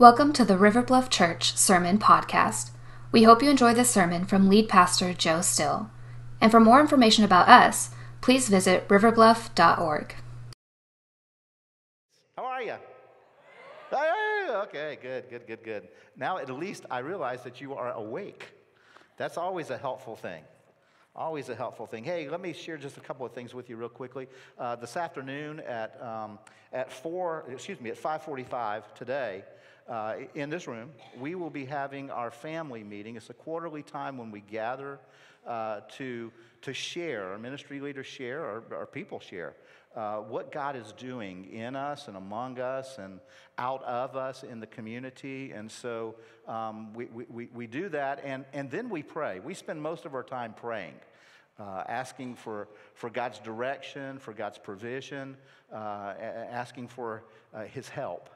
Welcome to the River Bluff Church Sermon Podcast. We hope you enjoy this sermon from lead pastor Joe Still. And for more information about us, please visit riverbluff.org. How are you? Hey, okay, good, good, good, good. Now at least I realize that you are awake. That's always a helpful thing. Always a helpful thing. Hey, let me share just a couple of things with you real quickly. Uh, this afternoon at um, at four, excuse me, at 5:45 today, uh, in this room, we will be having our family meeting. It's a quarterly time when we gather uh, to, to share, our ministry leaders share, our, our people share, uh, what God is doing in us and among us and out of us in the community. And so um, we, we, we do that, and, and then we pray. We spend most of our time praying. Uh, asking for, for God's direction, for God's provision, uh, asking for uh, His help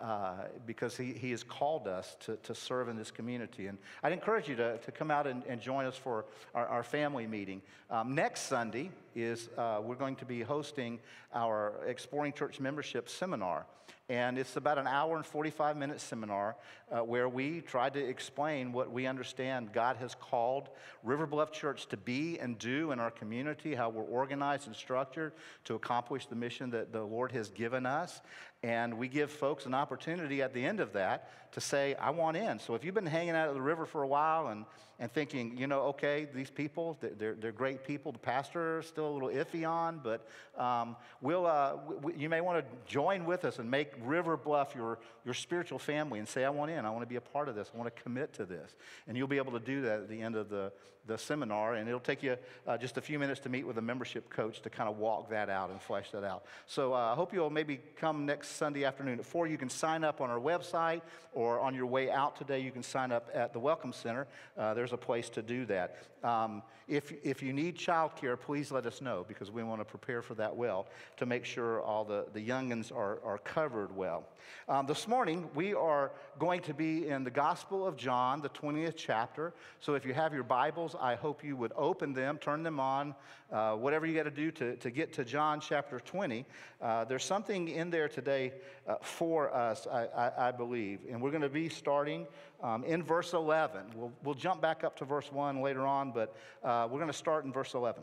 uh, because he, he has called us to, to serve in this community. And I'd encourage you to, to come out and, and join us for our, our family meeting. Um, next Sunday is uh, we're going to be hosting our Exploring Church Membership Seminar. And it's about an hour and 45 minute seminar uh, where we try to explain what we understand God has called River Bluff Church to be and do in our community, how we're organized and structured to accomplish the mission that the Lord has given us. And we give folks an opportunity at the end of that to say, I want in. So if you've been hanging out at the river for a while and, and thinking, you know, okay, these people, they're, they're great people. The pastor is still a little iffy on, but um, we'll, uh, we, you may want to join with us and make River Bluff your, your spiritual family and say, I want in. I want to be a part of this. I want to commit to this. And you'll be able to do that at the end of the, the seminar. And it'll take you uh, just a few minutes to meet with a membership coach to kind of walk that out and flesh that out. So uh, I hope you'll maybe come next Sunday afternoon at 4. You can sign up on our website or on your way out today, you can sign up at the Welcome Center. Uh, there's a place to do that. Um, if, if you need childcare, please let us know because we want to prepare for that well to make sure all the, the youngins are, are covered well. Um, this morning, we are going to be in the Gospel of John, the 20th chapter. So if you have your Bibles, I hope you would open them, turn them on, uh, whatever you got to do to, get to John chapter 20. Uh, there's something in there today uh, for us, I, I, I, believe. And we're going to be starting um, in verse 11. We'll, we'll jump back up to verse 1 later on, but uh, we're going to start in verse 11.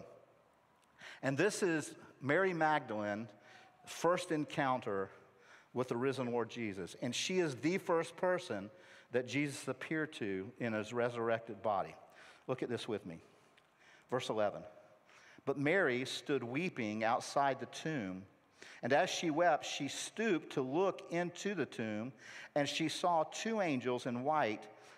And this is Mary Magdalene first encounter with the risen Lord Jesus. And she is the first person that Jesus appeared to in his resurrected body. Look at this with me. Verse 11. But Mary stood weeping outside the tomb. And as she wept, she stooped to look into the tomb, and she saw two angels in white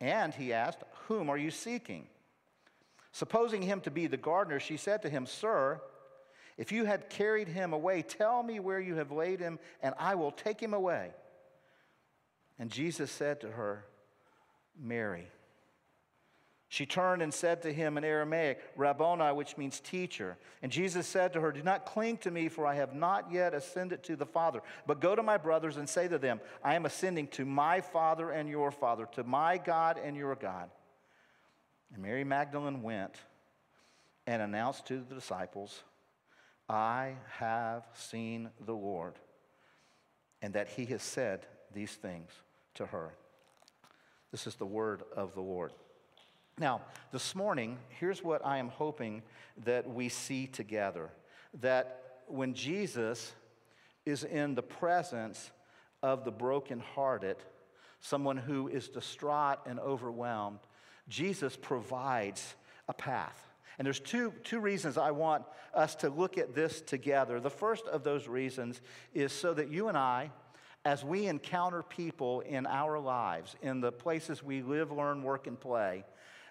And he asked, Whom are you seeking? Supposing him to be the gardener, she said to him, Sir, if you had carried him away, tell me where you have laid him, and I will take him away. And Jesus said to her, Mary. She turned and said to him in Aramaic, Rabboni, which means teacher. And Jesus said to her, Do not cling to me, for I have not yet ascended to the Father. But go to my brothers and say to them, I am ascending to my Father and your Father, to my God and your God. And Mary Magdalene went and announced to the disciples, I have seen the Lord, and that he has said these things to her. This is the word of the Lord. Now, this morning, here's what I am hoping that we see together that when Jesus is in the presence of the brokenhearted, someone who is distraught and overwhelmed, Jesus provides a path. And there's two, two reasons I want us to look at this together. The first of those reasons is so that you and I, as we encounter people in our lives, in the places we live, learn, work, and play,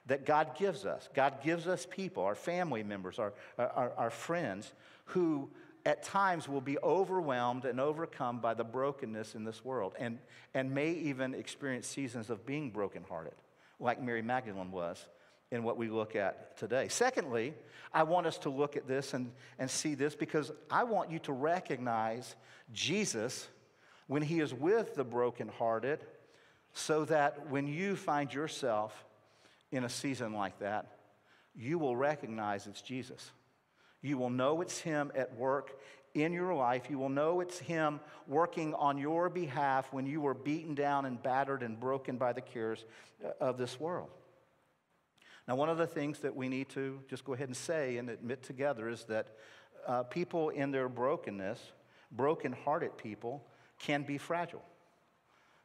that God gives us. God gives us people, our family members, our, our, our friends, who at times will be overwhelmed and overcome by the brokenness in this world and, and may even experience seasons of being brokenhearted, like Mary Magdalene was in what we look at today. Secondly, I want us to look at this and, and see this because I want you to recognize Jesus when he is with the brokenhearted so that when you find yourself in a season like that, you will recognize it's Jesus. You will know it's Him at work in your life. You will know it's Him working on your behalf when you were beaten down and battered and broken by the cares uh, of this world. Now, one of the things that we need to just go ahead and say and admit together is that uh, people in their brokenness, broken-hearted people, can be fragile.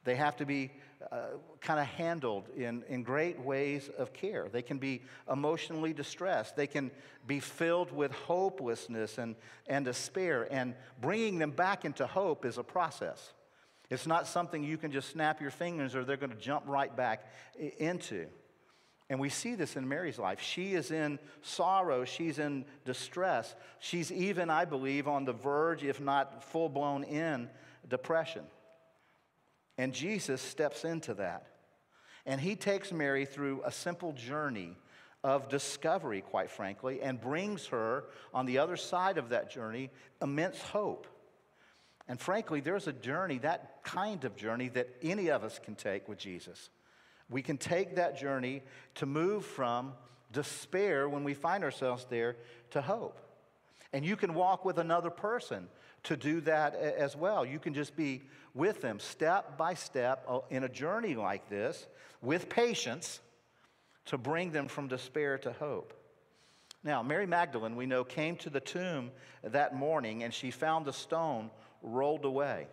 They have to be uh, kind of handled in, in great ways of care. They can be emotionally distressed. They can be filled with hopelessness and, and despair. And bringing them back into hope is a process. It's not something you can just snap your fingers or they're going to jump right back into. And we see this in Mary's life. She is in sorrow, she's in distress. She's even, I believe, on the verge, if not full blown in depression. And Jesus steps into that. And he takes Mary through a simple journey of discovery, quite frankly, and brings her on the other side of that journey immense hope. And frankly, there's a journey, that kind of journey, that any of us can take with Jesus. We can take that journey to move from despair when we find ourselves there to hope. And you can walk with another person to do that as well. You can just be with them step by step uh, in a journey like this with patience to bring them from despair to hope. Now, Mary Magdalene, we know, came to the tomb that morning and she found the stone rolled away.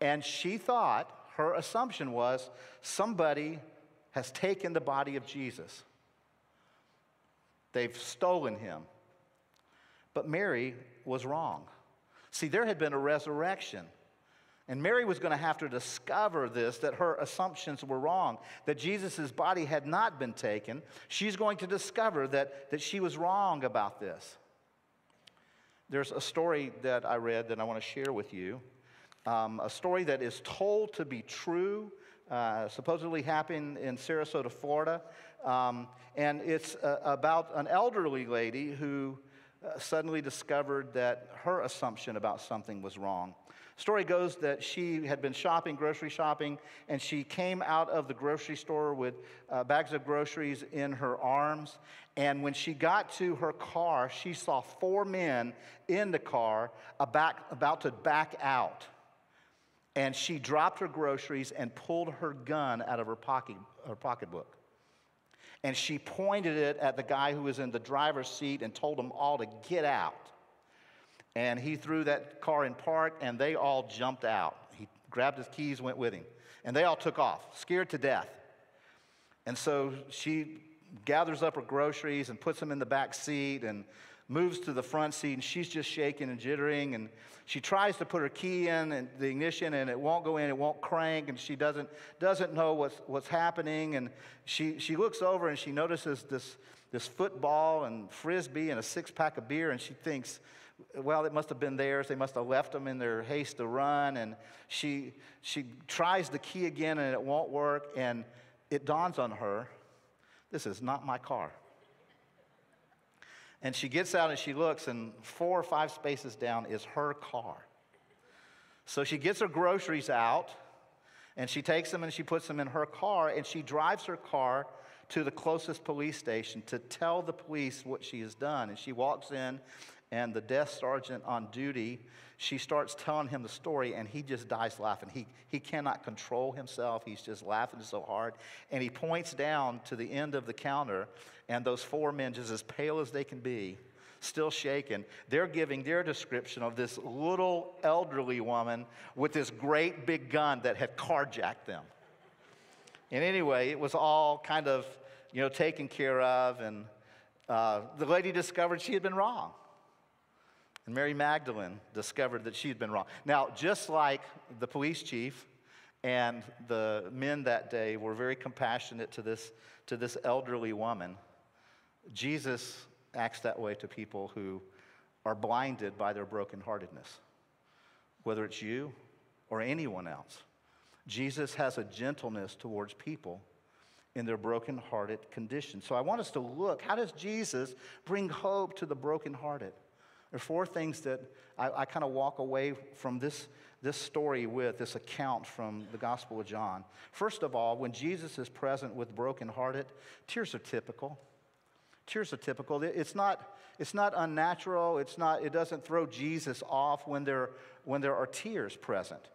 And she thought, her assumption was, somebody has taken the body of Jesus. They've stolen him. But Mary was wrong. See, there had been a resurrection. And Mary was going to have to discover this that her assumptions were wrong, that Jesus' body had not been taken. She's going to discover that, that she was wrong about this. There's a story that I read that I want to share with you. Um, a story that is told to be true, uh, supposedly happened in Sarasota, Florida. Um, and it's uh, about an elderly lady who suddenly discovered that her assumption about something was wrong. Story goes that she had been shopping, grocery shopping, and she came out of the grocery store with uh, bags of groceries in her arms. And when she got to her car, she saw four men in the car about, about to back out. And she dropped her groceries and pulled her gun out of her, pocket, her pocketbook. And she pointed it at the guy who was in the driver's seat and told them all to get out. And he threw that car in park, and they all jumped out. He grabbed his keys, went with him. And they all took off, scared to death. And so she gathers up her groceries and puts them in the back seat and moves to the front seat, and she's just shaking and jittering. And she tries to put her key in and the ignition, and it won't go in, it won't crank, and she doesn't, doesn't know what's, what's happening. And she, she looks over and she notices this, this football and frisbee and a six pack of beer, and she thinks, well, it must have been theirs. They must have left them in their haste to run. And she, she tries the key again and it won't work. And it dawns on her this is not my car. And she gets out and she looks, and four or five spaces down is her car. So she gets her groceries out and she takes them and she puts them in her car and she drives her car to the closest police station to tell the police what she has done. And she walks in and the desk sergeant on duty, she starts telling him the story, and he just dies laughing. He, he cannot control himself. He's just laughing so hard. And he points down to the end of the counter, and those four men, just as pale as they can be, still shaking, they're giving their description of this little elderly woman with this great big gun that had carjacked them. And anyway, it was all kind of, you know, taken care of, and uh, the lady discovered she had been wrong. And Mary Magdalene discovered that she had been wrong. Now, just like the police chief and the men that day were very compassionate to this, to this elderly woman, Jesus acts that way to people who are blinded by their brokenheartedness, whether it's you or anyone else. Jesus has a gentleness towards people in their brokenhearted condition. So I want us to look how does Jesus bring hope to the brokenhearted? There are four things that I, I kind of walk away from this, this story with, this account from the Gospel of John. First of all, when Jesus is present with brokenhearted, tears are typical. Tears are typical. It's not, it's not unnatural. It's not, it doesn't throw Jesus off when there, when there are tears present.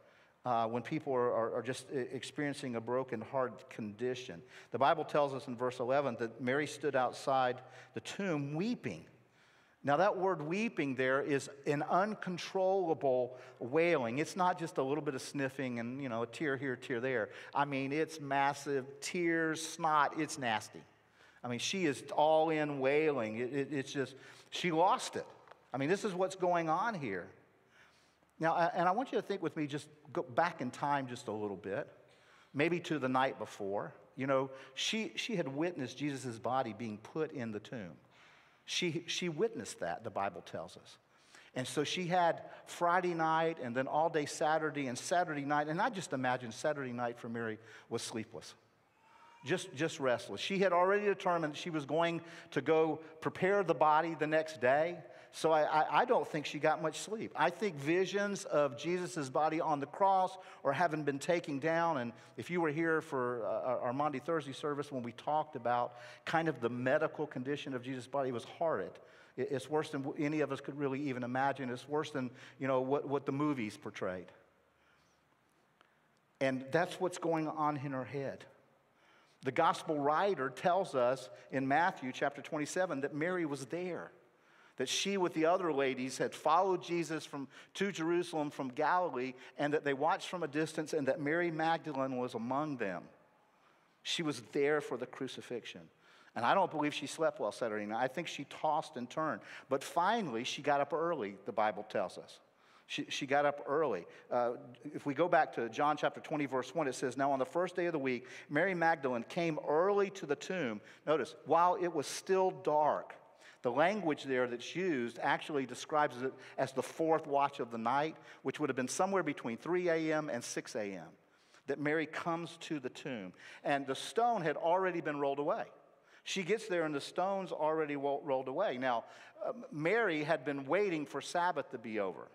Uh, when people are, are, are, just experiencing a broken heart condition. The Bible tells us in verse 11 that Mary stood outside the tomb weeping. Now, that word weeping there is an uncontrollable wailing. It's not just a little bit of sniffing and, you know, a tear here, tear there. I mean, it's massive tears, snot, it's nasty. I mean, she is all in wailing. It, it, it's just, she lost it. I mean, this is what's going on here. Now, and I want you to think with me, just go back in time just a little bit, maybe to the night before. You know, she, she had witnessed Jesus' body being put in the tomb. She, she witnessed that, the Bible tells us. And so she had Friday night and then all day Saturday and Saturday night. And I just imagine Saturday night for Mary was sleepless just, just restless. She had already determined that she was going to go prepare the body the next day. So I, I, I don't think she got much sleep. I think visions of Jesus' body on the cross or having been taken down. And if you were here for uh, our Maundy, Thursday service when we talked about kind of the medical condition of Jesus' body, it was horrid. It's worse than any of us could really even imagine. It's worse than, you know, what, what the movies portrayed. And that's what's going on in her head. The gospel writer tells us in Matthew chapter 27 that Mary was there, that she with the other ladies had followed Jesus from, to Jerusalem from Galilee, and that they watched from a distance, and that Mary Magdalene was among them. She was there for the crucifixion. And I don't believe she slept well Saturday night. I think she tossed and turned. But finally, she got up early, the Bible tells us. She, she got up early. Uh, if we go back to John chapter 20, verse 1, it says, Now on the first day of the week, Mary Magdalene came early to the tomb. Notice, while it was still dark. The language there that's used actually describes it as the fourth watch of the night, which would have been somewhere between 3 a.m. and 6 a.m. That Mary comes to the tomb. And the stone had already been rolled away. She gets there and the stone's already rolled away. Now, uh, Mary had been waiting for Sabbath to be over.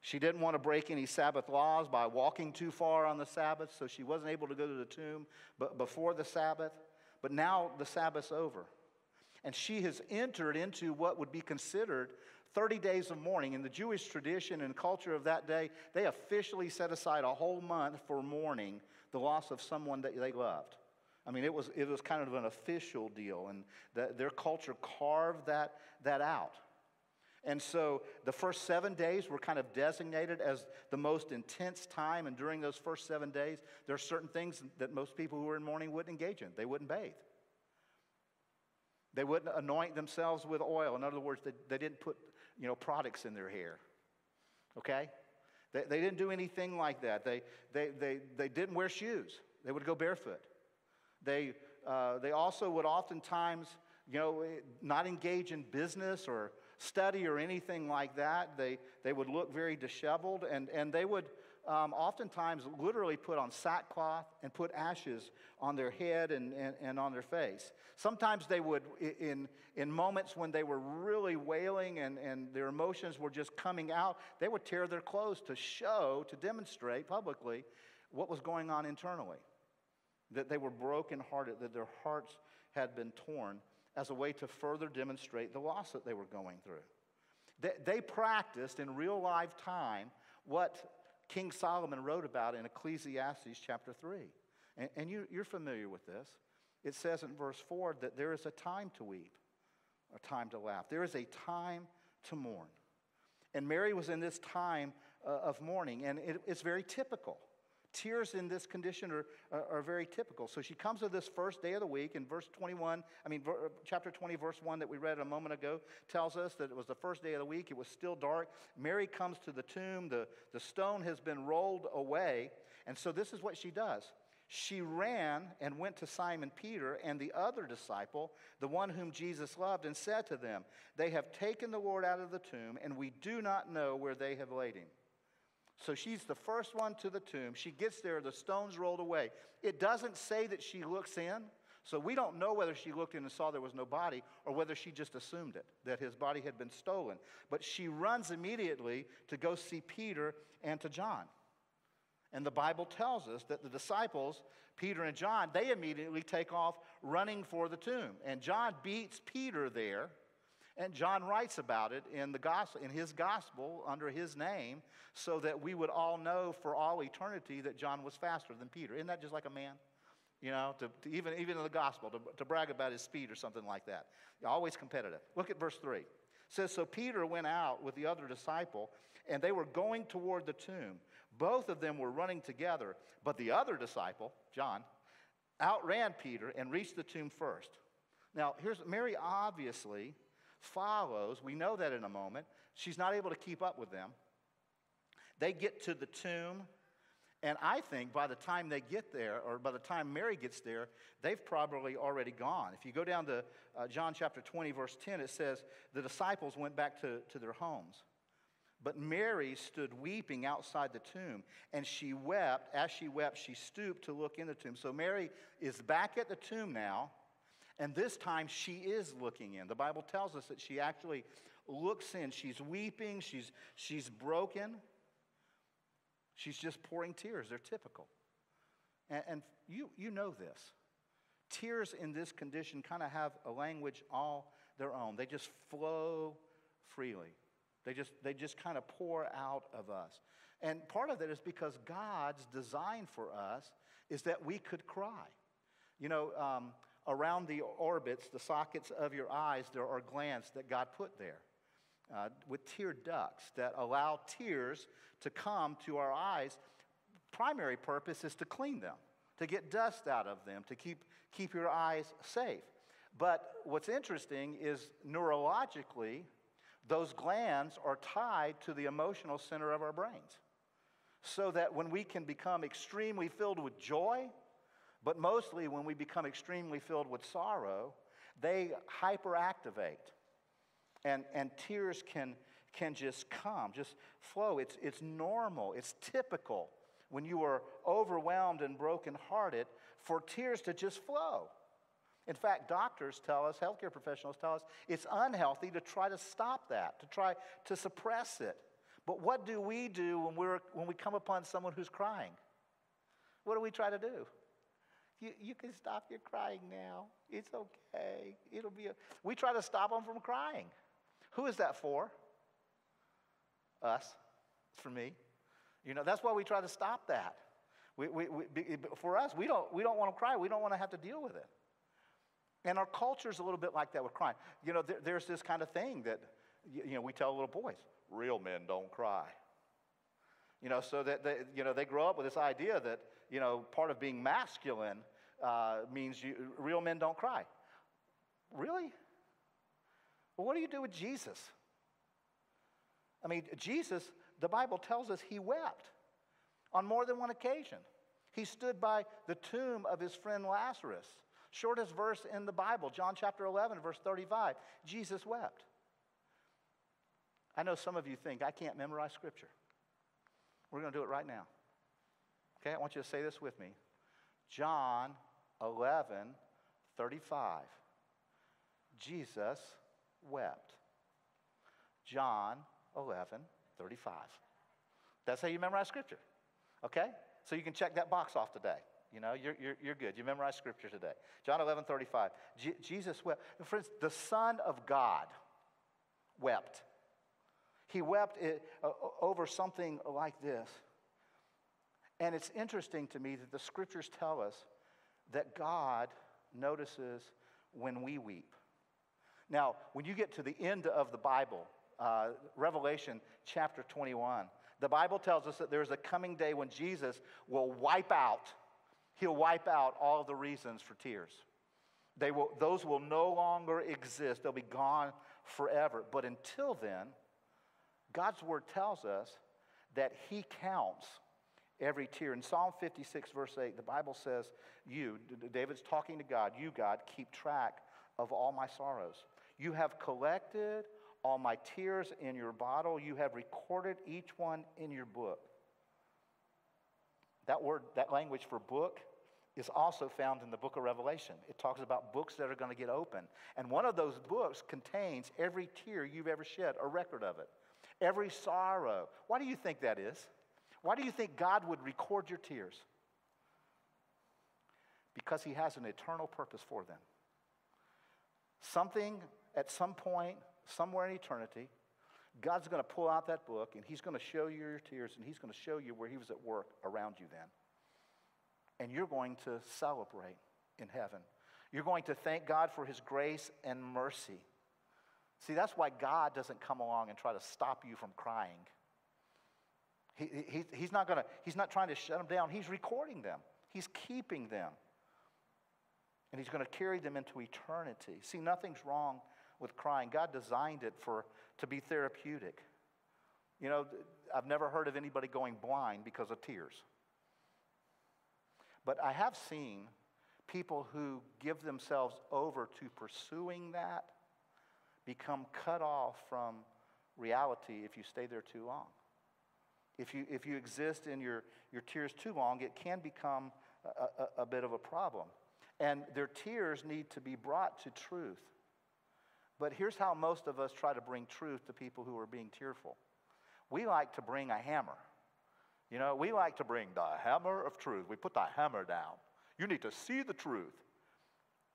She didn't want to break any Sabbath laws by walking too far on the Sabbath, so she wasn't able to go to the tomb before the Sabbath. But now the Sabbath's over. And she has entered into what would be considered 30 days of mourning. In the Jewish tradition and culture of that day, they officially set aside a whole month for mourning the loss of someone that they loved. I mean, it was, it was kind of an official deal, and the, their culture carved that, that out. And so the first seven days were kind of designated as the most intense time. And during those first seven days, there are certain things that most people who were in mourning wouldn't engage in. They wouldn't bathe, they wouldn't anoint themselves with oil. In other words, they, they didn't put you know, products in their hair. Okay? They, they didn't do anything like that. They, they, they, they didn't wear shoes, they would go barefoot. They, uh, they also would oftentimes, you know, not engage in business or study or anything like that. They, they would look very disheveled, and, and they would um, oftentimes literally put on sackcloth and put ashes on their head and, and, and on their face. Sometimes they would, in, in moments when they were really wailing and, and their emotions were just coming out, they would tear their clothes to show, to demonstrate publicly what was going on internally. That they were brokenhearted, that their hearts had been torn as a way to further demonstrate the loss that they were going through. They, they practiced in real life time what King Solomon wrote about in Ecclesiastes chapter 3. And, and you, you're familiar with this. It says in verse 4 that there is a time to weep, a time to laugh. There is a time to mourn. And Mary was in this time uh, of mourning, and it, it's very typical. Tears in this condition are, are, are, very typical. So she comes to this first day of the week in verse 21. I mean, ver, uh, chapter 20, verse 1 that we read a moment ago tells us that it was the first day of the week. It was still dark. Mary comes to the tomb. The, the stone has been rolled away. And so this is what she does she ran and went to Simon Peter and the other disciple, the one whom Jesus loved, and said to them, They have taken the Lord out of the tomb, and we do not know where they have laid him. So she's the first one to the tomb. She gets there, the stone's rolled away. It doesn't say that she looks in. So we don't know whether she looked in and saw there was no body or whether she just assumed it, that his body had been stolen. But she runs immediately to go see Peter and to John. And the Bible tells us that the disciples, Peter and John, they immediately take off running for the tomb. And John beats Peter there. And John writes about it in, the gospel, in his gospel under his name so that we would all know for all eternity that John was faster than Peter. Isn't that just like a man? You know, to, to even, even in the gospel, to, to brag about his speed or something like that. Always competitive. Look at verse 3 says, So Peter went out with the other disciple, and they were going toward the tomb. Both of them were running together, but the other disciple, John, outran Peter and reached the tomb first. Now, here's Mary obviously follows. We know that in a moment. She's not able to keep up with them. They get to the tomb. And I think by the time they get there, or by the time Mary gets there, they've probably already gone. If you go down to uh, John chapter 20, verse 10, it says, The disciples went back to, to their homes. But Mary stood weeping outside the tomb, and she wept. As she wept, she stooped to look in the tomb. So Mary is back at the tomb now, and this time she is looking in. The Bible tells us that she actually looks in. She's weeping, she's, she's broken. She's just pouring tears. They're typical. And, and you, you know this. Tears in this condition kind of have a language all their own, they just flow freely. They just, they just kind of pour out of us. And part of that is because God's design for us is that we could cry. You know, um, around the orbits, the sockets of your eyes, there are glands that God put there uh, with tear ducts that allow tears to come to our eyes. Primary purpose is to clean them, to get dust out of them, to keep, keep your eyes safe. But what's interesting is neurologically, those glands are tied to the emotional center of our brains. So that when we can become extremely filled with joy, but mostly when we become extremely filled with sorrow, they hyperactivate and, and tears can, can just come, just flow. It's, it's normal, it's typical when you are overwhelmed and brokenhearted for tears to just flow. In fact, doctors tell us, healthcare professionals tell us, it's unhealthy to try to stop that, to try to suppress it. But what do we do when, we're, when we come upon someone who's crying? What do we try to do? You, you can stop your crying now. It's okay. It'll be. A... We try to stop them from crying. Who is that for? Us. It's for me. You know, that's why we try to stop that. We, we, we, for us, we don't, we don't want to cry. We don't want to have to deal with it. And our culture is a little bit like that with crying. You know, there, there's this kind of thing that, you know, we tell little boys, real men don't cry. You know, so that they, you know, they grow up with this idea that, you know, part of being masculine uh, means you, real men don't cry. Really? Well, what do you do with Jesus? I mean, Jesus, the Bible tells us he wept on more than one occasion. He stood by the tomb of his friend Lazarus. Shortest verse in the Bible, John chapter 11, verse 35. Jesus wept. I know some of you think, I can't memorize scripture. We're going to do it right now. Okay, I want you to say this with me. John 11, 35. Jesus wept. John 11, 35. That's how you memorize scripture. Okay? So you can check that box off today. You know, you're, you're, you're good. You memorize scripture today. John 11, 35. J- Jesus wept. Friends, the Son of God wept. He wept it, uh, over something like this. And it's interesting to me that the scriptures tell us that God notices when we weep. Now, when you get to the end of the Bible, uh, Revelation chapter 21, the Bible tells us that there's a coming day when Jesus will wipe out, he'll wipe out all the reasons for tears. They will, those will no longer exist, they'll be gone forever. But until then, God's word tells us that he counts every tear. In Psalm 56, verse 8, the Bible says, You, David's talking to God, you, God, keep track of all my sorrows. You have collected all my tears in your bottle. You have recorded each one in your book. That word, that language for book, is also found in the book of Revelation. It talks about books that are going to get open. And one of those books contains every tear you've ever shed, a record of it, every sorrow. Why do you think that is? Why do you think God would record your tears? Because He has an eternal purpose for them. Something at some point, somewhere in eternity, God's going to pull out that book and He's going to show you your tears and He's going to show you where He was at work around you then and you're going to celebrate in heaven. You're going to thank God for His grace and mercy. See, that's why God doesn't come along and try to stop you from crying. He, he, he's, not gonna, he's not trying to shut them down, He's recording them, He's keeping them. And He's going to carry them into eternity. See, nothing's wrong with crying. God designed it for, to be therapeutic. You know, I've never heard of anybody going blind because of tears. But I have seen people who give themselves over to pursuing that become cut off from reality if you stay there too long. If you, if you exist in your, your tears too long, it can become a, a, a bit of a problem. And their tears need to be brought to truth. But here's how most of us try to bring truth to people who are being tearful we like to bring a hammer. You know, we like to bring the hammer of truth. We put the hammer down. You need to see the truth.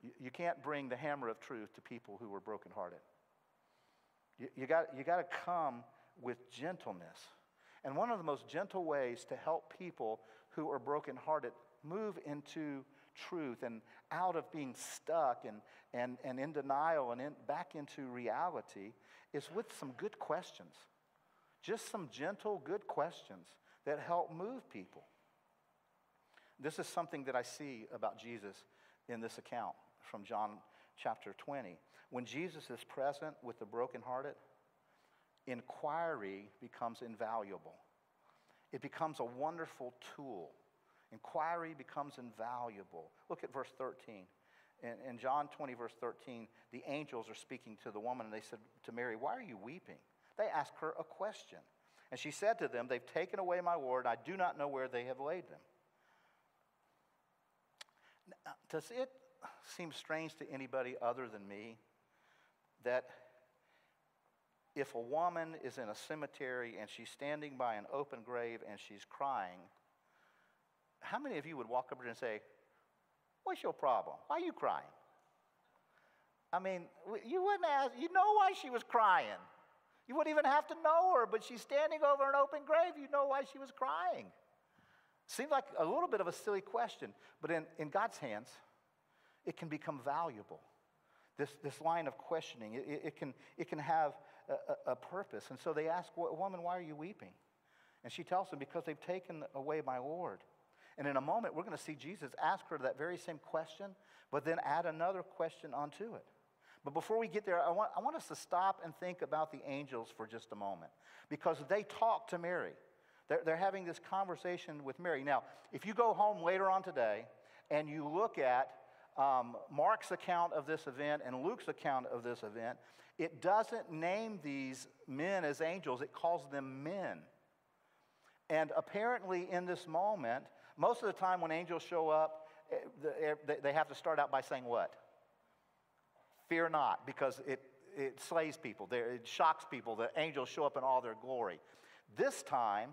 You, you can't bring the hammer of truth to people who are brokenhearted. You, you got you to come with gentleness. And one of the most gentle ways to help people who are brokenhearted move into truth and out of being stuck and, and, and in denial and in, back into reality is with some good questions. Just some gentle, good questions that help move people. This is something that I see about Jesus in this account from John chapter 20. When Jesus is present with the brokenhearted, inquiry becomes invaluable. It becomes a wonderful tool. Inquiry becomes invaluable. Look at verse 13. In, in, John 20, verse 13, the angels are speaking to the woman, and they said to Mary, Why are you weeping? They ask her a question. And she said to them, They've taken away my Lord. I do not know where they have laid them. Now, uh, does it seem strange to anybody other than me that if a woman is in a cemetery and she's standing by an open grave and she's crying, how many of you would walk up to her and say, What's your problem? Why are you crying? I mean, you wouldn't ask, you know why she was crying. You wouldn't even have to know her, but she's standing over an open grave. You know why she was crying. Seems like a little bit of a silly question, but in, in God's hands, it can become valuable. This, this line of questioning, it, it, can, it can have a, a, purpose. And so they ask, Woman, why are you weeping? And she tells them, Because they've taken away my Lord. And in a moment, we're going to see Jesus ask her that very same question, but then add another question onto it. But before we get there, I want, I want us to stop and think about the angels for just a moment because they talk to Mary. They're, they're having this conversation with Mary. Now, if you go home later on today and you look at um, Mark's account of this event and Luke's account of this event, it doesn't name these men as angels, it calls them men. And apparently, in this moment, most of the time when angels show up, eh, they have to start out by saying what? Fear not, because it, it slays people, it shocks people. The angels show up in all their glory. This time,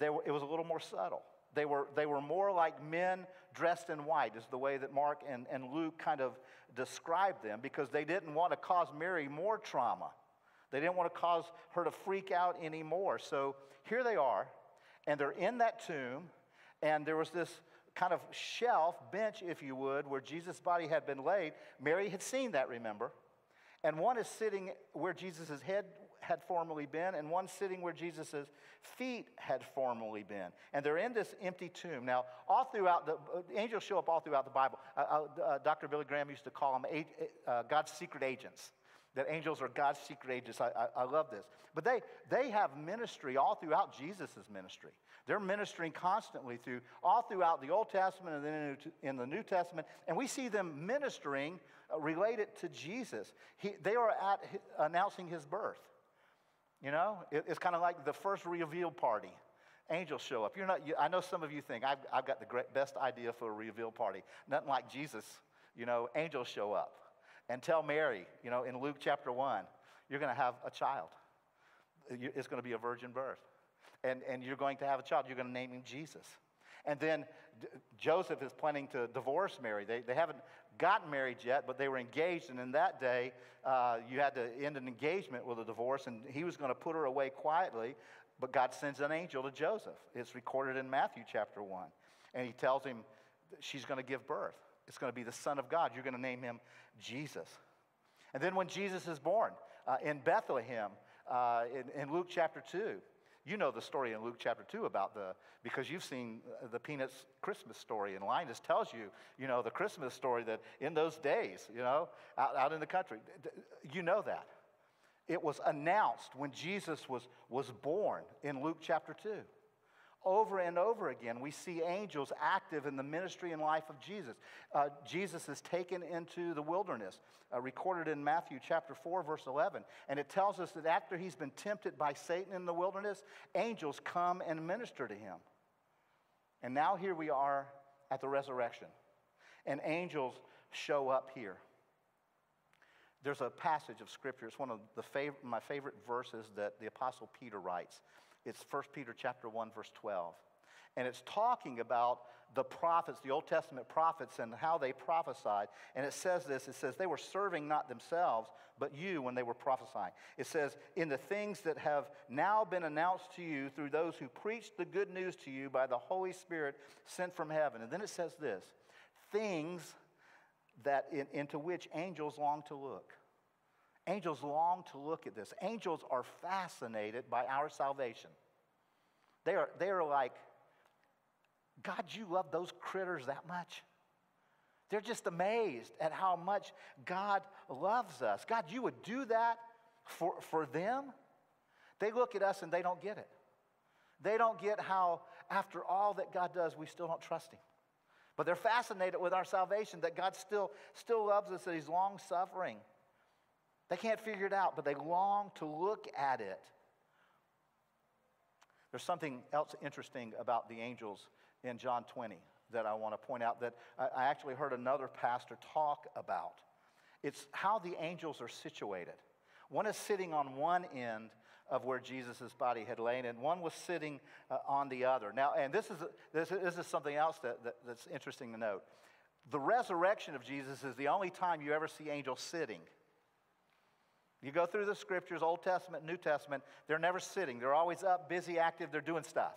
were, it was a little more subtle. They were, they were more like men dressed in white, is the way that Mark and, and Luke kind of describe them, because they didn't want to cause Mary more trauma. They didn't want to cause her to freak out anymore. So here they are, and they're in that tomb, and there was this kind of shelf, bench, if you would, where Jesus' body had been laid. Mary had seen that, remember? And one is sitting where Jesus' head had formerly been, and one sitting where Jesus' feet had formerly been. And they're in this empty tomb. Now, all throughout, the uh, angels show up all throughout the Bible. Uh, uh, uh Dr. Billy Graham used to call them uh, God's secret agents that angels are God's secret agents. I, I, I, love this. But they, they have ministry all throughout Jesus' ministry. They're ministering constantly through all throughout the Old Testament and then in the New Testament, and we see them ministering uh, related to Jesus. He, they are at announcing his birth. You know, it, it's kind of like the first reveal party. Angels show up. You're not. You, I know some of you think I've, I've got the great, best idea for a reveal party. Nothing like Jesus. You know, angels show up and tell Mary. You know, in Luke chapter one, you're going to have a child. It's going to be a virgin birth and, and you're going to have a child. You're going to name him Jesus. And then Joseph is planning to divorce Mary. They, they haven't gotten married yet, but they were engaged. And in that day, uh, you had to end an engagement with a divorce, and he was going to put her away quietly. But God sends an angel to Joseph. It's recorded in Matthew chapter 1. And he tells him she's going to give birth. It's going to be the Son of God. You're going to name him Jesus. And then when Jesus is born uh, in Bethlehem, uh, in, in Luke chapter 2, you know the story in Luke chapter 2 about the, because you've seen uh, the Peanuts Christmas story, and Linus tells you, you know, the Christmas story that in those days, you know, out, out in the country, you know that. It was announced when Jesus was, was born in Luke chapter 2. Over and over again, we see angels active in the ministry and life of Jesus. Uh, Jesus is taken into the wilderness, uh, recorded in Matthew chapter 4, verse 11. And it tells us that after he's been tempted by Satan in the wilderness, angels come and minister to him. And now here we are at the resurrection, and angels show up here. There's a passage of scripture, it's one of the fav- my favorite verses that the Apostle Peter writes. It's 1 Peter chapter 1 verse 12. And it's talking about the prophets, the Old Testament prophets, and how they prophesied. And it says this it says, they were serving not themselves, but you when they were prophesying. It says, in the things that have now been announced to you through those who preached the good news to you by the Holy Spirit sent from heaven. And then it says this things that in, into which angels long to look. Angels long to look at this. Angels are fascinated by our salvation. They are, they are like, God, you love those critters that much? They're just amazed at how much God loves us. God, you would do that for, for them? They look at us and they don't get it. They don't get how, after all that God does, we still don't trust Him. But they're fascinated with our salvation, that God still, still loves us, that He's long suffering. They can't figure it out, but they long to look at it. There's something else interesting about the angels in John 20 that I want to point out that I actually heard another pastor talk about. It's how the angels are situated. One is sitting on one end of where Jesus' body had lain, and one was sitting uh, on the other. Now, and this is, this, this is something else that, that, that's interesting to note. The resurrection of Jesus is the only time you ever see angels sitting. You go through the scriptures, Old Testament, New Testament, they're never sitting. They're always up, busy, active, they're doing stuff.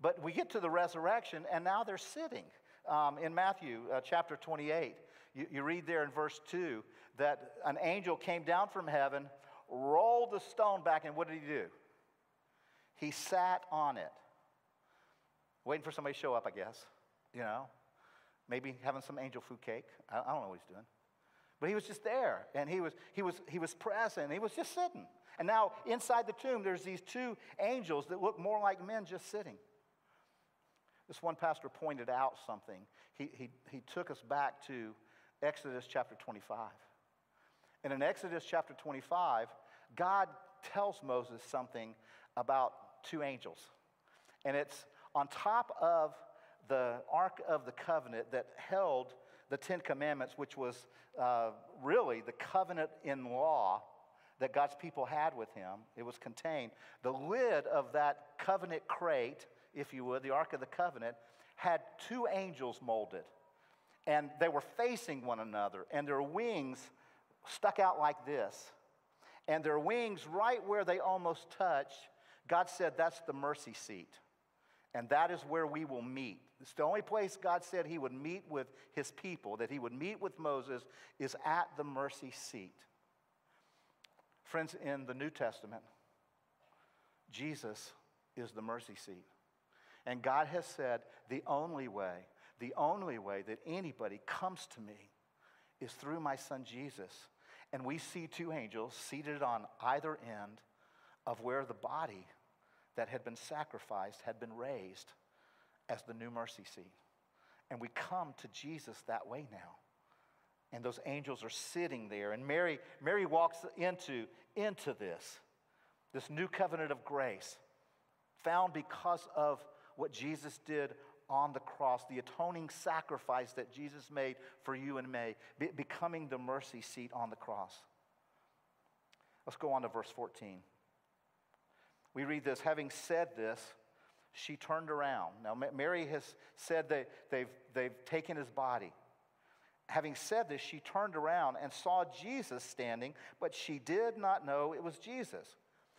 But we get to the resurrection, and now they're sitting. Um, in Matthew uh, chapter 28, you, you read there in verse 2 that an angel came down from heaven, rolled the stone back, and what did he do? He sat on it. Waiting for somebody to show up, I guess. You know, maybe having some angel food cake. I, I don't know what he's doing. But he was just there, and he was, he was, he was present. He was just sitting. And now inside the tomb, there's these two angels that look more like men just sitting. This one pastor pointed out something. He, he, he took us back to Exodus chapter 25. And in Exodus chapter 25, God tells Moses something about two angels. And it's on top of the Ark of the Covenant that held the Ten Commandments, which was uh, really the covenant in law that God's people had with him. It was contained. The lid of that covenant crate if you would, the Ark of the Covenant, had two angels molded. And they were facing one another, and their wings stuck out like this. And their wings, right where they almost touched, God said, That's the mercy seat. And that is where we will meet. It's the only place God said He would meet with His people, that He would meet with Moses, is at the mercy seat. Friends, in the New Testament, Jesus is the mercy seat. And God has said, the only way, the only way that anybody comes to me is through my son Jesus. And we see two angels seated on either end of where the body that had been sacrificed had been raised as the new mercy seat. And we come to Jesus that way now. And those angels are sitting there. And Mary, Mary walks into, into this, this new covenant of grace, found because of what Jesus did on the cross, the atoning sacrifice that Jesus made for you and me, be, becoming the mercy seat on the cross. Let's go on to verse 14. We read this having said this, she turned around. Now, Mary has said that they've, they've taken his body. Having said this, she turned around and saw Jesus standing, but she did not know it was Jesus.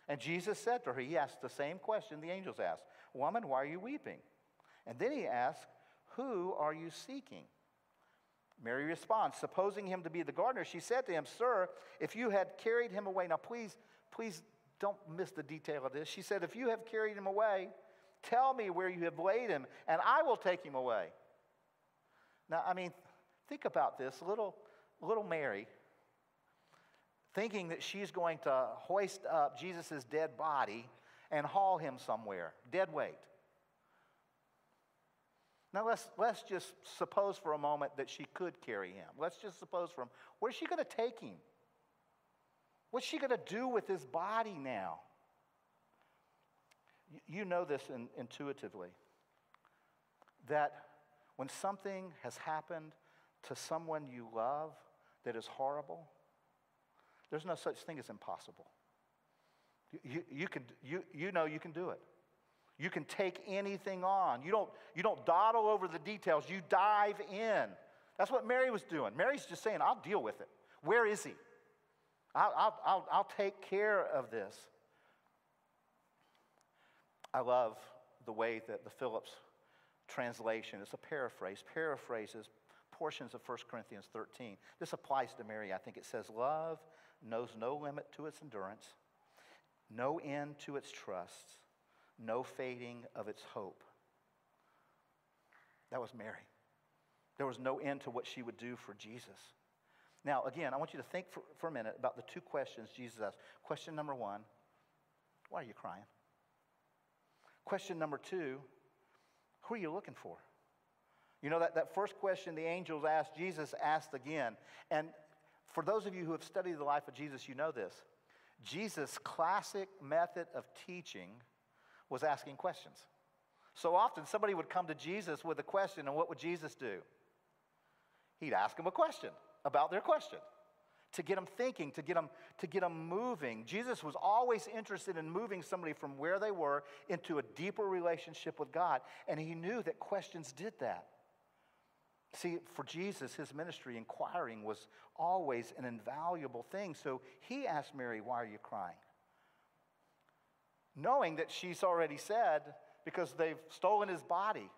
And Jesus said to her, He asked the same question the angels asked Woman, why are you weeping? And then he asked, Who are you seeking? Mary responds, supposing him to be the gardener, she said to him, Sir, if you had carried him away, now please, please don't miss the detail of this. She said, If you have carried him away, tell me where you have laid him, and I will take him away. Now, I mean, think about this. Little, little Mary, thinking that she's going to hoist up Jesus' dead body and haul him somewhere, dead weight. Now, let's, let's just suppose for a moment that she could carry him. Let's just suppose for him. Where's she going to take him? What's she going to do with his body now? You know this in, intuitively that when something has happened to someone you love that is horrible, there's no such thing as impossible. You, you, can, you, you know you can do it. You can take anything on. You don't, you don't dawdle over the details, you dive in. That's what Mary was doing. Mary's just saying, I'll deal with it. Where is he? I'll, I'll, I'll, I'll take care of this. I love the way that the Phillips translation, it's a paraphrase, paraphrases portions of 1 Corinthians 13. This applies to Mary. I think it says, Love knows no limit to its endurance, no end to its trust, no fading of its hope. That was Mary. There was no end to what she would do for Jesus. Now, again, I want you to think for, for a minute about the two questions Jesus asked. Question number one why are you crying? Question number two who are you looking for? You know, that, that first question the angels asked, Jesus asked again. And for those of you who have studied the life of Jesus, you know this. Jesus' classic method of teaching was asking questions. So often somebody would come to Jesus with a question, and what would Jesus do? He'd ask them a question about their question to get them thinking, to get them, to get them moving. Jesus was always interested in moving somebody from where they were into a deeper relationship with God, and he knew that questions did that. See, for Jesus, his ministry, inquiring was always an invaluable thing. So he asked Mary, Why are you crying? Knowing that she's already said, because they've stolen his body.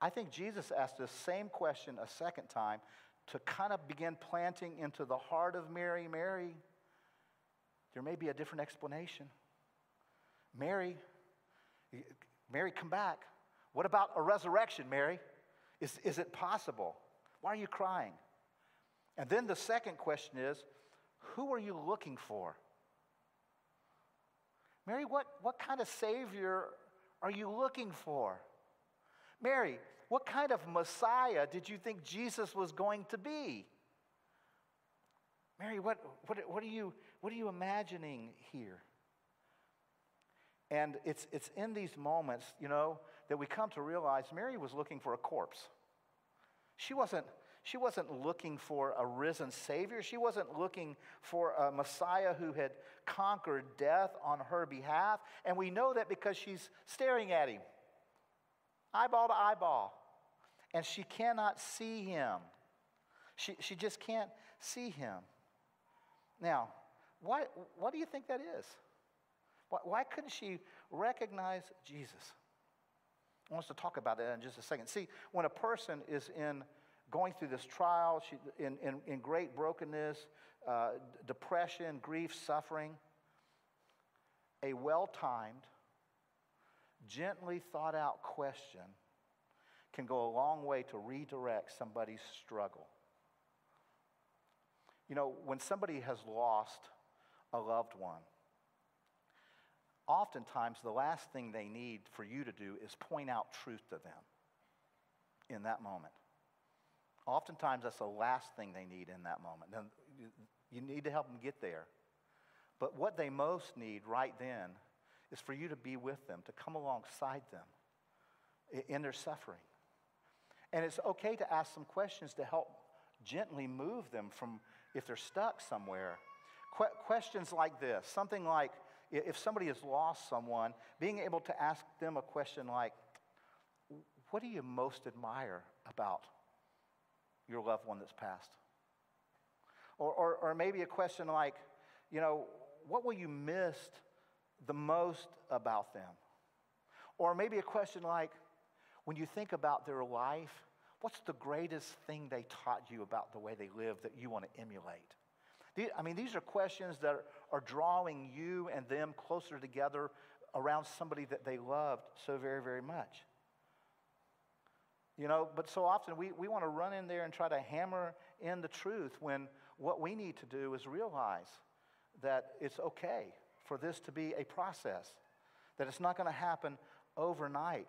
I think Jesus asked the same question a second time to kind of begin planting into the heart of Mary Mary, there may be a different explanation. Mary, Mary, come back. What about a resurrection, Mary? Is, is it possible? Why are you crying? And then the second question is who are you looking for? Mary, what, what kind of Savior are you looking for? Mary, what kind of Messiah did you think Jesus was going to be? Mary, what, what, what, are, you, what are you imagining here? And it's, it's in these moments, you know, that we come to realize Mary was looking for a corpse. She wasn't, she wasn't looking for a risen Savior. She wasn't looking for a Messiah who had conquered death on her behalf. And we know that because she's staring at him, eyeball to eyeball and she cannot see him. She, she just can't see him. Now, why, what do you think that is? Why, why couldn't she recognize Jesus? I want us to talk about that in just a second. See, when a person is in going through this trial, she, in, in, in great brokenness, uh, depression, grief, suffering, a well timed, gently thought out question can go a long way to redirect somebody's struggle. You know, when somebody has lost a loved one, oftentimes the last thing they need for you to do is point out truth to them in that moment. Oftentimes, that's the last thing they need in that moment. Now, you need to help them get there. But what they most need right then is for you to be with them, to come alongside them in their suffering. And it's okay to ask some questions to help gently move them from if they're stuck somewhere. Qu- questions like this something like if somebody has lost someone, being able to ask them a question like, What do you most admire about your loved one that's passed? Or, or, or maybe a question like, You know, what will you miss the most about them? Or maybe a question like, when you think about their life, what's the greatest thing they taught you about the way they live that you want to emulate? I mean, these are questions that are drawing you and them closer together around somebody that they loved so very, very much. You know, but so often we, we want to run in there and try to hammer in the truth when what we need to do is realize that it's okay for this to be a process, that it's not going to happen overnight.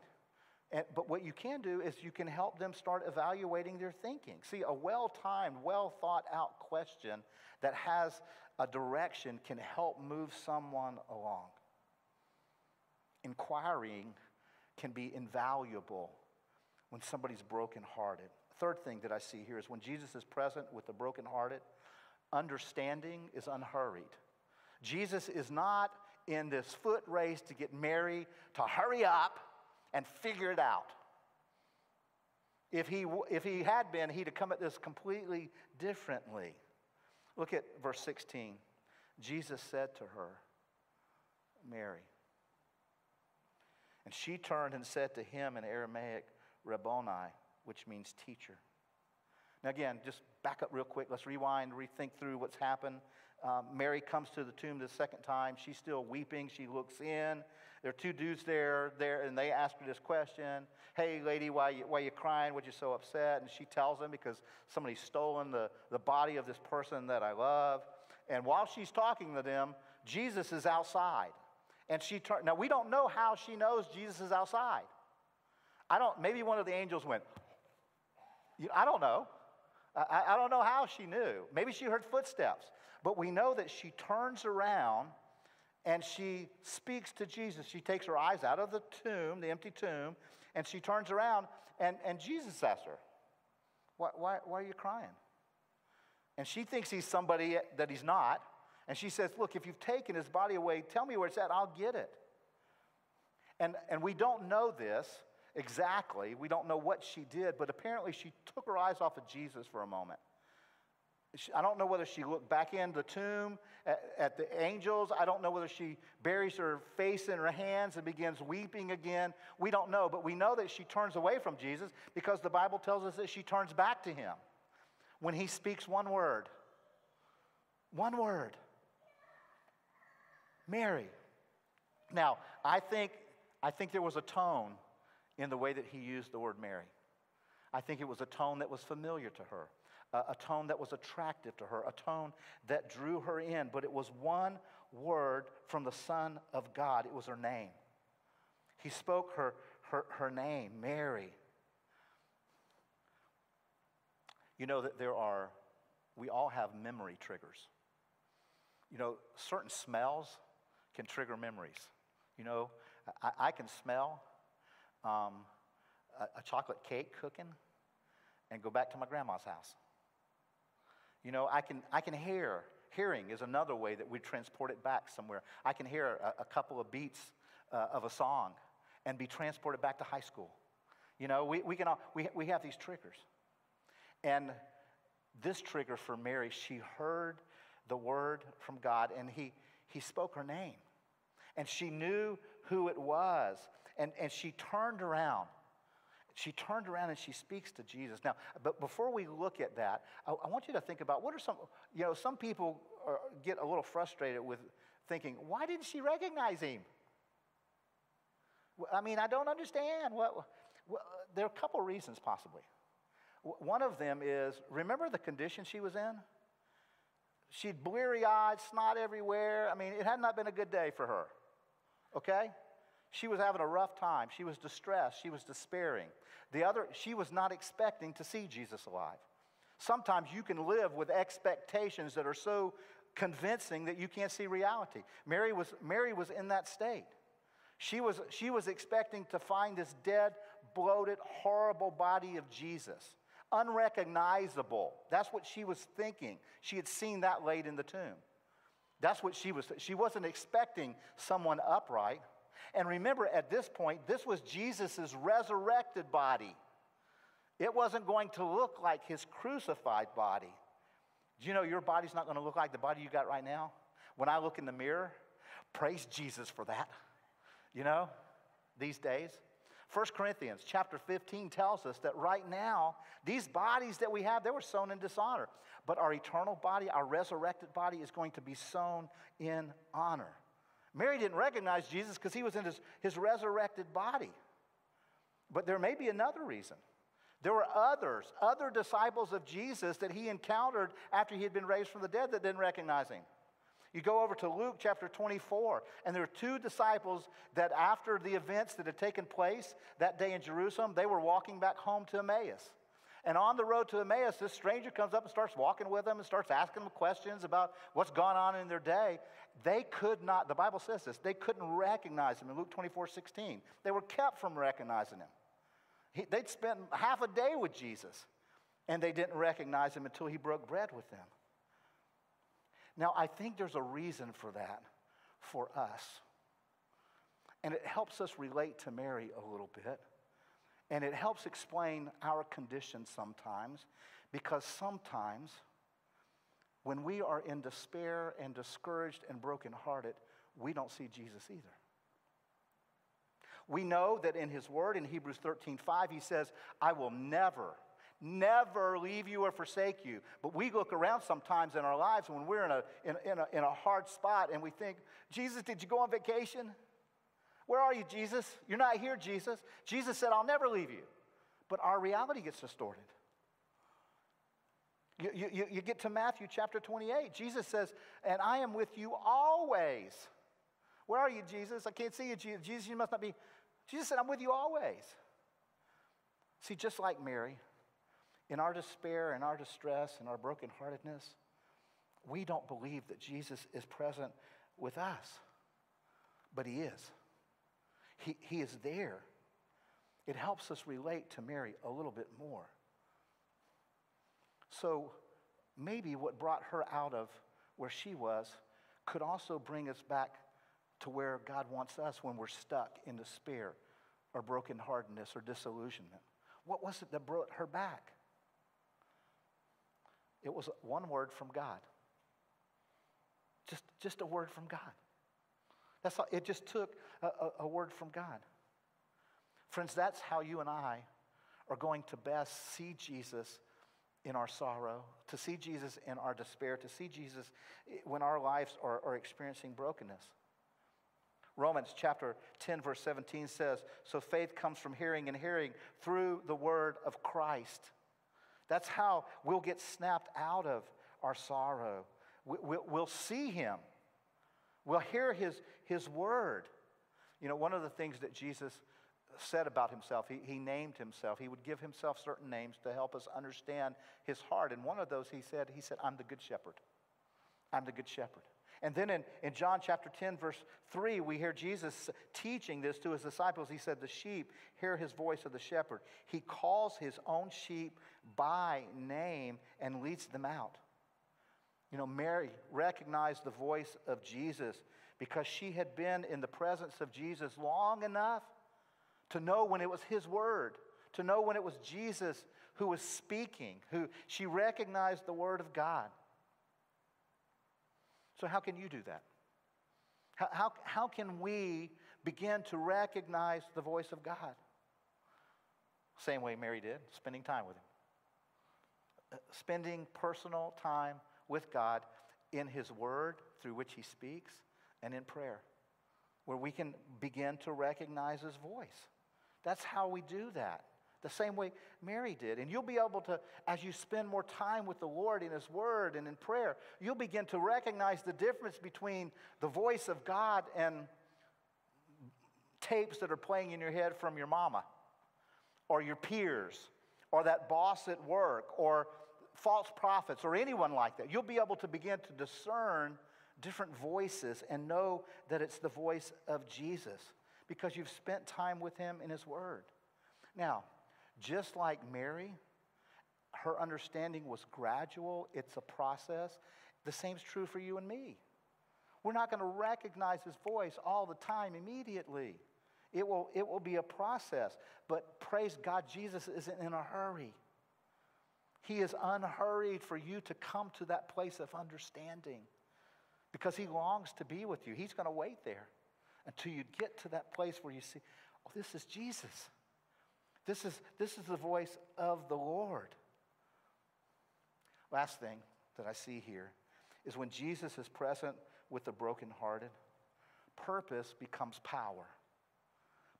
And, but what you can do is you can help them start evaluating their thinking. See, a well timed, well thought out question that has a direction can help move someone along. Inquiring can be invaluable when somebody's brokenhearted. Third thing that I see here is when Jesus is present with the brokenhearted, understanding is unhurried. Jesus is not in this foot race to get Mary to hurry up and figure it out. If he, if he had been, he'd have come at this completely differently. Look at verse 16. Jesus said to her, Mary. And she turned and said to him in Aramaic, Rabboni, which means teacher. Now, again, just back up real quick. Let's rewind, rethink through what's happened. Um, Mary comes to the tomb the second time. She's still weeping. She looks in. There are two dudes there, there, and they ask her this question Hey, lady, why you, why you crying? What you so upset? And she tells them because somebody's stolen the, the body of this person that I love. And while she's talking to them, Jesus is outside. And she turned. Now, we don't know how she knows Jesus is outside. I don't, maybe one of the angels went, I don't know. I, I don't know how she knew. Maybe she heard footsteps. But we know that she turns around and she speaks to Jesus. She takes her eyes out of the tomb, the empty tomb, and she turns around and, and Jesus asks her, why, why, why are you crying? And she thinks he's somebody that he's not. And she says, Look, if you've taken his body away, tell me where it's at, I'll get it. And, and we don't know this exactly. We don't know what she did, but apparently she took her eyes off of Jesus for a moment. I don't know whether she looked back in the tomb at, at, the angels. I don't know whether she buries her face in her hands and begins weeping again. We don't know, but we know that she turns away from Jesus because the Bible tells us that she turns back to him when he speaks one word. One word Mary. Now, I think, I think there was a tone in the way that he used the word Mary. I think it was a tone that was familiar to her, a, tone that was attractive to her, a tone that drew her in, but it was one word from the Son of God. It was her name. He spoke her, her, her name, Mary. You know that there are, we all have memory triggers. You know, certain smells can trigger memories. You know, I, I can smell um, a, a chocolate cake cooking and go back to my grandma's house. You know, I can, I can hear. Hearing is another way that we transport it back somewhere. I can hear a, a couple of beats uh, of a song and be transported back to high school. You know, we, we, can all, we, we have these triggers. And this trigger for Mary, she heard the word from God and he, he spoke her name. And she knew who it was. And, and she turned around. She turned around and she speaks to Jesus. Now, but before we look at that, I, I want you to think about what are some, you know, some people are, get a little frustrated with thinking, why didn't she recognize him? I mean, I don't understand. What, well, there are a couple reasons, possibly. One of them is remember the condition she was in? She'd bleary eyed, snot everywhere. I mean, it had not been a good day for her. okay? She was having a rough time. She was distressed. She was despairing. The other, she was not expecting to see Jesus alive. Sometimes you can live with expectations that are so convincing that you can't see reality. Mary was, Mary was in that state. She was, she was expecting to find this dead, bloated, horrible body of Jesus, unrecognizable. That's what she was thinking. She had seen that laid in the tomb. That's what she was. She wasn't expecting someone upright. And remember, at this point, this was Jesus' resurrected body. It wasn't going to look like his crucified body. Do you know your body's not going to look like the body you got right now? When I look in the mirror, praise Jesus for that. You know, these days. 1 Corinthians chapter 15 tells us that right now, these bodies that we have, they were sown in dishonor. But our eternal body, our resurrected body, is going to be sown in honor. Mary didn't recognize Jesus because he was in his, his resurrected body. But there may be another reason. There were others, other disciples of Jesus that he encountered after he had been raised from the dead that didn't recognize him. You go over to Luke chapter 24, and there are two disciples that, after the events that had taken place that day in Jerusalem, they were walking back home to Emmaus. And on the road to Emmaus, this stranger comes up and starts walking with them and starts asking them questions about what's gone on in their day. They could not, the Bible says this, they couldn't recognize him in Luke 24 16. They were kept from recognizing him. He, they'd spent half a day with Jesus, and they didn't recognize him until he broke bread with them. Now, I think there's a reason for that for us. And it helps us relate to Mary a little bit. And it helps explain our condition sometimes because sometimes when we are in despair and discouraged and brokenhearted, we don't see Jesus either. We know that in his word in Hebrews 13 5, he says, I will never, never leave you or forsake you. But we look around sometimes in our lives when we're in a, in, in, a, in a hard spot and we think, Jesus, did you go on vacation? Where are you, Jesus? You're not here, Jesus. Jesus said, I'll never leave you. But our reality gets distorted. You, you, you get to Matthew chapter 28. Jesus says, And I am with you always. Where are you, Jesus? I can't see you, Jesus. You must not be. Jesus said, I'm with you always. See, just like Mary, in our despair, in our distress, in our brokenheartedness, we don't believe that Jesus is present with us, but He is. He, he is there. It helps us relate to Mary a little bit more. So maybe what brought her out of where she was could also bring us back to where God wants us when we're stuck in despair or brokenheartedness or disillusionment. What was it that brought her back? It was one word from God. Just, just a word from God. That's all, it just took a, a, a word from God. Friends, that's how you and I are going to best see Jesus in our sorrow, to see Jesus in our despair, to see Jesus when our lives are, are experiencing brokenness. Romans chapter 10, verse 17 says, So faith comes from hearing, and hearing through the word of Christ. That's how we'll get snapped out of our sorrow. We'll see him We'll hear his, his word. You know, one of the things that Jesus said about himself, he, he named himself. He would give himself certain names to help us understand his heart. And one of those he said, he said, I'm the good shepherd. I'm the good shepherd. And then in, in John chapter 10, verse 3, we hear Jesus teaching this to his disciples. He said, The sheep hear his voice of the shepherd. He calls his own sheep by name and leads them out. You know, Mary recognized the voice of Jesus because she had been in the presence of Jesus long enough to know when it was his word, to know when it was Jesus who was speaking, who she recognized the word of God. So, how can you do that? How, how, how can we begin to recognize the voice of God? Same way Mary did, spending time with him. Uh, spending personal time with God in His Word through which He speaks and in prayer, where we can begin to recognize His voice. That's how we do that. The same way Mary did. And you'll be able to, as you spend more time with the Lord in His Word and in prayer, you'll begin to recognize the difference between the voice of God and tapes that are playing in your head from your mama or your peers or that boss at work or false prophets or anyone like that. You'll be able to begin to discern different voices and know that it's the voice of Jesus because you've spent time with him in his word. Now, just like Mary, her understanding was gradual, it's a process. The same's true for you and me. We're not going to recognize his voice all the time immediately. It will, it will be a process. But praise God, Jesus isn't in a hurry. He is unhurried for you to come to that place of understanding because he longs to be with you. He's going to wait there until you get to that place where you see, oh, this is Jesus. This is, this is the voice of the Lord. Last thing that I see here is when Jesus is present with the brokenhearted, purpose becomes power.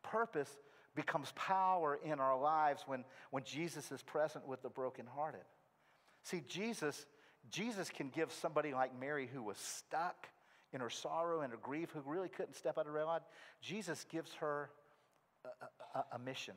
Purpose becomes power in our lives when, when Jesus is present with the brokenhearted. See, Jesus, Jesus can give somebody like Mary who was stuck in her sorrow and her grief, who really couldn't step out of reality, Jesus gives her a, a, a mission.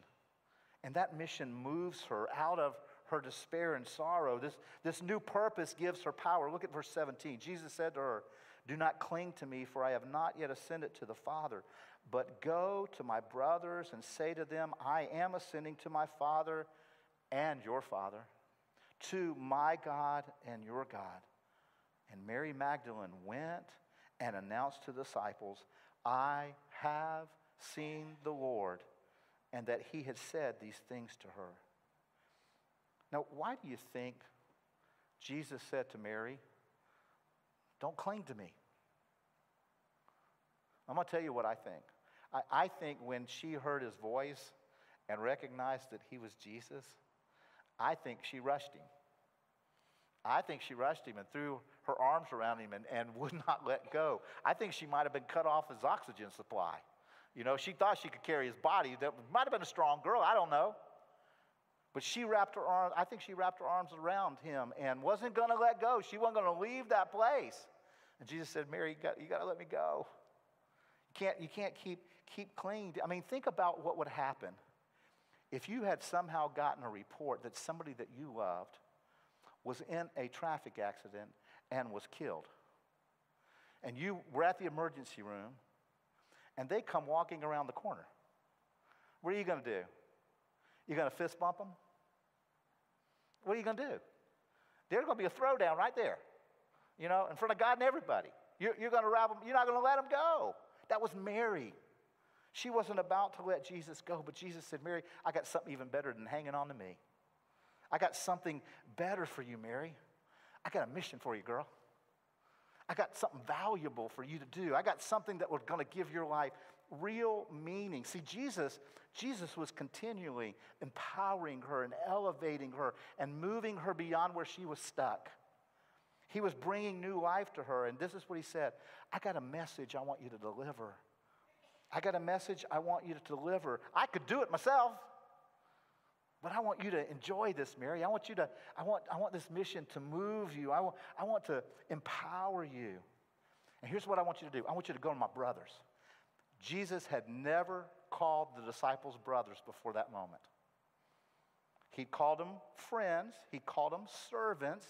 And that mission moves her out of her despair and sorrow. This, this new purpose gives her power. Look at verse 17. Jesus said to her, Do not cling to me, for I have not yet ascended to the Father, but go to my brothers and say to them, I am ascending to my Father and your Father, to my God and your God. And Mary Magdalene went and announced to the disciples, I have seen the Lord, and that he had said these things to her. Now, why do you think Jesus said to Mary, Don't cling to me? I'm going to tell you what I think. I, I think when she heard his voice and recognized that he was Jesus, I think she rushed him. I think she rushed him and threw her arms around him and, and would not let go. I think she might have been cut off his oxygen supply. You know, she thought she could carry his body. That might have been a strong girl, I don't know. But she wrapped her arms, I think she wrapped her arms around him and wasn't going to let go. She wasn't going to leave that place. And Jesus said, Mary, you got, you got to let me go. You can't, you can't keep, keep clinging. I mean, think about what would happen if you had somehow gotten a report that somebody that you loved was in a traffic accident and was killed. And you were at the emergency room and they come walking around the corner. What are you going to do? You're going to fist bump them? What are you going to do? There's going to be a throwdown right there, you know, in front of God and everybody. You're, you're going to wrap them, you're not going to let them go. That was Mary. She wasn't about to let Jesus go, but Jesus said, Mary, I got something even better than hanging on to me. I got something better for you, Mary. I got a mission for you, girl. I got something valuable for you to do. I got something that was going to give your life real meaning. See, Jesus, Jesus was continually empowering her and elevating her and moving her beyond where she was stuck. He was bringing new life to her, and this is what he said I got a message I want you to deliver. I got a message I want you to deliver. I could do it myself. But I want you to enjoy this, Mary. I want you to, I want, I want this mission to move you. I want, I want to empower you. And here's what I want you to do I want you to go to my brothers. Jesus had never called the disciples brothers before that moment. He called them friends, he called them servants,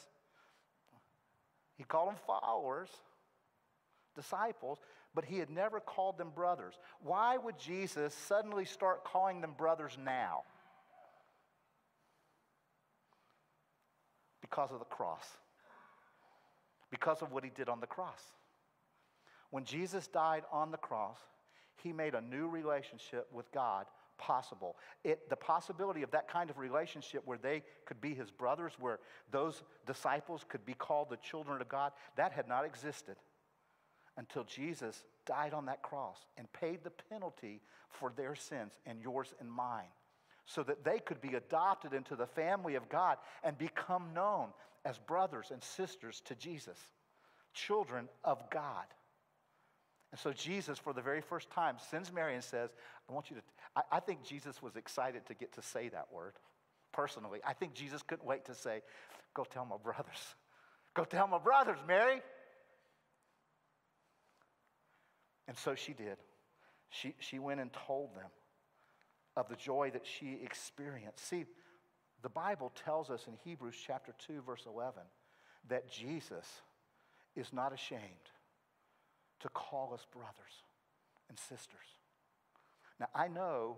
he called them followers, disciples, but he had never called them brothers. Why would Jesus suddenly start calling them brothers now? Because of the cross, because of what he did on the cross. When Jesus died on the cross, he made a new relationship with God possible. It, the possibility of that kind of relationship where they could be his brothers, where those disciples could be called the children of God, that had not existed until Jesus died on that cross and paid the penalty for their sins and yours and mine so that they could be adopted into the family of God and become known as brothers and sisters to Jesus, children of God. And so Jesus, for the very first time, sends Mary and says, I want you to. I, I, think Jesus was excited to get to say that word personally. I think Jesus couldn't wait to say, Go tell my brothers. Go tell my brothers, Mary. And so she did. She, she went and told them of the joy that she experienced. See, the Bible tells us in Hebrews chapter 2, verse 11, that Jesus is not ashamed to call us brothers and sisters. Now, I know,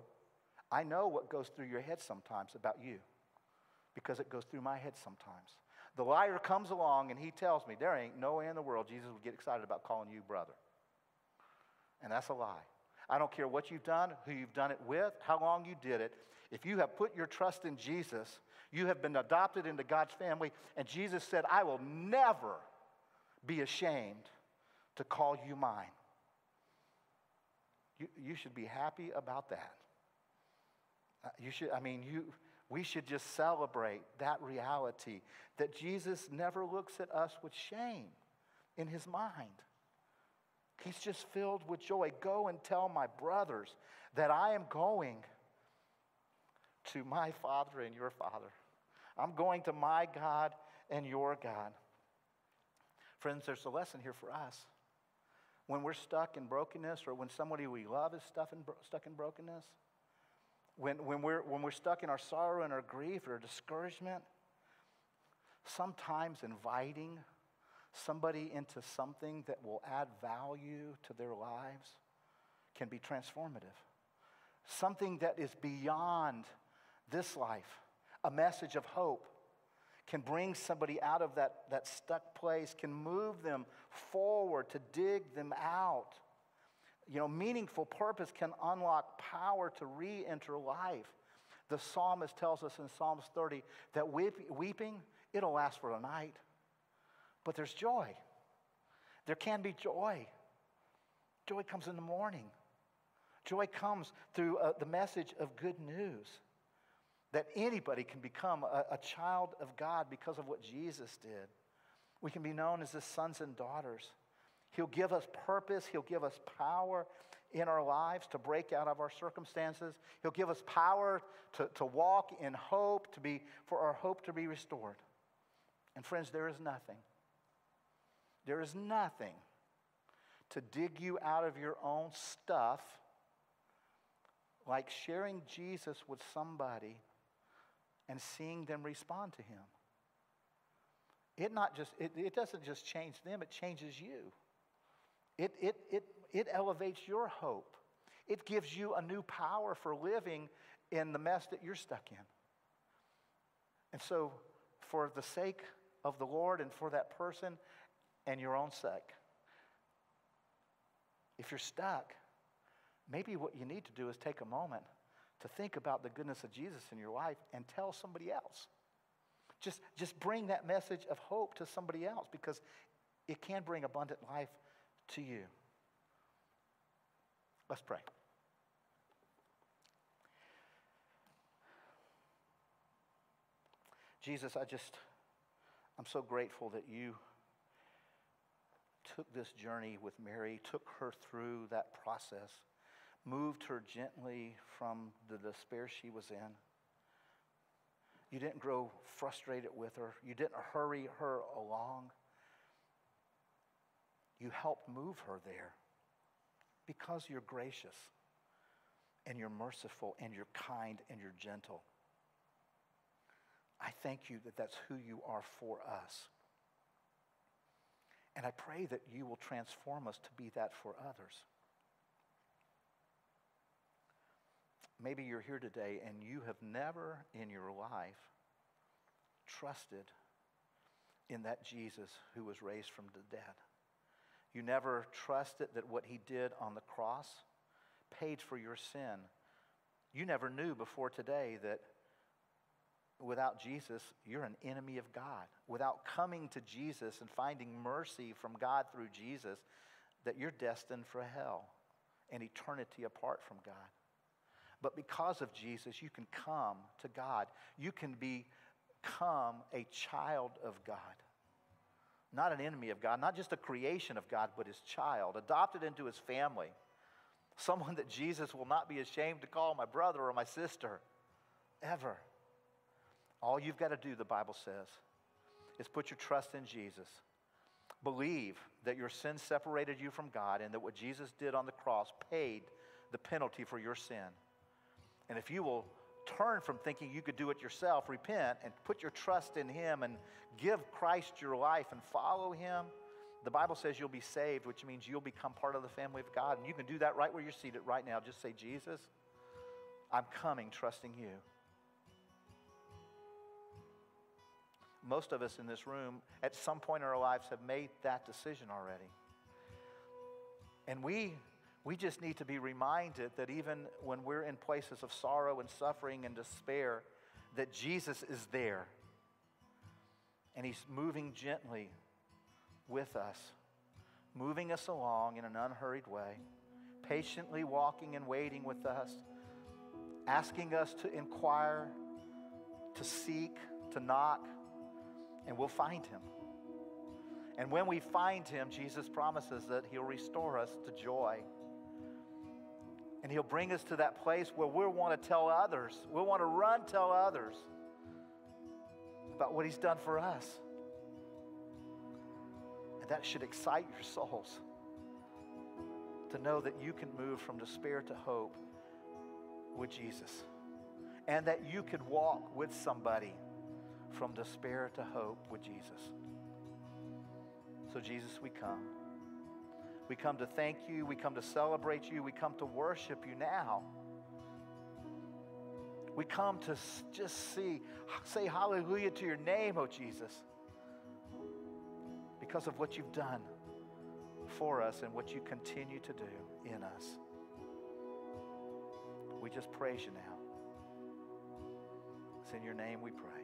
I know what goes through your head sometimes about you because it goes through my head sometimes. The liar comes along and he tells me, There ain't no way in the world Jesus would get excited about calling you brother. And that's a lie. I don't care what you've done, who you've done it with, how long you did it. If you have put your trust in Jesus, you have been adopted into God's family, and Jesus said, I will never be ashamed to call you mine. You, you should be happy about that. Uh, you should, I mean, you, we should just celebrate that reality that Jesus never looks at us with shame in his mind. He's just filled with joy. Go and tell my brothers that I am going to my Father and your Father. I'm going to my God and your God. Friends, there's a lesson here for us. When we're stuck in brokenness or when somebody we love is stuck in, stuck in brokenness, when, when, we're, when we're stuck in our sorrow and our grief or discouragement, sometimes inviting somebody into something that will add value to their lives can be transformative. Something that is beyond this life, a message of hope, can bring somebody out of that, that stuck place, can move them forward to dig them out. You know, meaningful purpose can unlock power to re enter life. The psalmist tells us in Psalms 30 that weeping, it'll last for a night but there's joy. There can be joy. Joy comes in the morning. Joy comes through uh, the message of good news that anybody can become a, a child of God because of what Jesus did. We can be known as his sons and daughters. He'll give us purpose. He'll give us power in our lives to break out of our circumstances. He'll give us power to, to walk in hope, to be, for our hope to be restored. And friends, there is nothing there is nothing to dig you out of your own stuff like sharing Jesus with somebody and seeing them respond to him. It, not just, it, it doesn't just change them, it changes you. It, it, it, it elevates your hope. It gives you a new power for living in the mess that you're stuck in. And so, for the sake of the Lord and for that person and your own sake. If you're stuck, maybe what you need to do is take a moment to think about the goodness of Jesus in your life and tell somebody else. Just, just bring that message of hope to somebody else because it can bring abundant life to you. Let's pray. Jesus, I just, I'm so grateful that you took this journey with Mary, took her through that process, moved her gently from the despair she was in. You didn't grow frustrated with her, you didn't hurry her along. You helped move her there because you're gracious and you're merciful and you're kind and you're gentle. I thank you that that's who you are for us. And I pray that you will transform us to be that for others. Maybe you're here today and you have never in your life trusted in that Jesus who was raised from the dead. You never trusted that what he did on the cross paid for your sin. You never knew before today that without Jesus, you're an enemy of God. Without coming to Jesus and finding mercy from God through Jesus, that you're destined for hell and eternity apart from God. But because of Jesus, you can come to God. You can become a child of God. Not an enemy of God, not just a creation of God, but his child, adopted into his family. Someone that Jesus will not be ashamed to call my brother or my sister, ever. All you've got to do, the Bible says, is put your trust in Jesus. Believe that your sin separated you from God and that what Jesus did on the cross paid the penalty for your sin. And if you will turn from thinking you could do it yourself, repent, and put your trust in Him and give Christ your life and follow Him, the Bible says you'll be saved, which means you'll become part of the family of God. And you can do that right where you're seated right now. Just say, Jesus, I'm coming trusting you. Most of us in this room, at some point in our lives, have made that decision already. And we we just need to be reminded that even when we're in places of sorrow and suffering and despair, that Jesus is there. And He's moving gently with us, moving us along in an unhurried way, patiently walking and waiting with us, asking us to inquire, to seek, to knock, and we'll find Him. And when we find Him, Jesus promises that He'll restore us to joy and He'll bring us to that place where we'll want to tell others, we'll want to run tell others about what He's done for us. And that should excite your souls to know that you can move from despair to hope with Jesus. And that you could walk with somebody from despair to hope with Jesus. So, Jesus, we come. We come to thank you. We come to celebrate you. We come to worship you now. We come to just see, say hallelujah to your name, oh Jesus, because of what you've done for us and what you continue to do in us. We just praise you now. It's in your name we pray.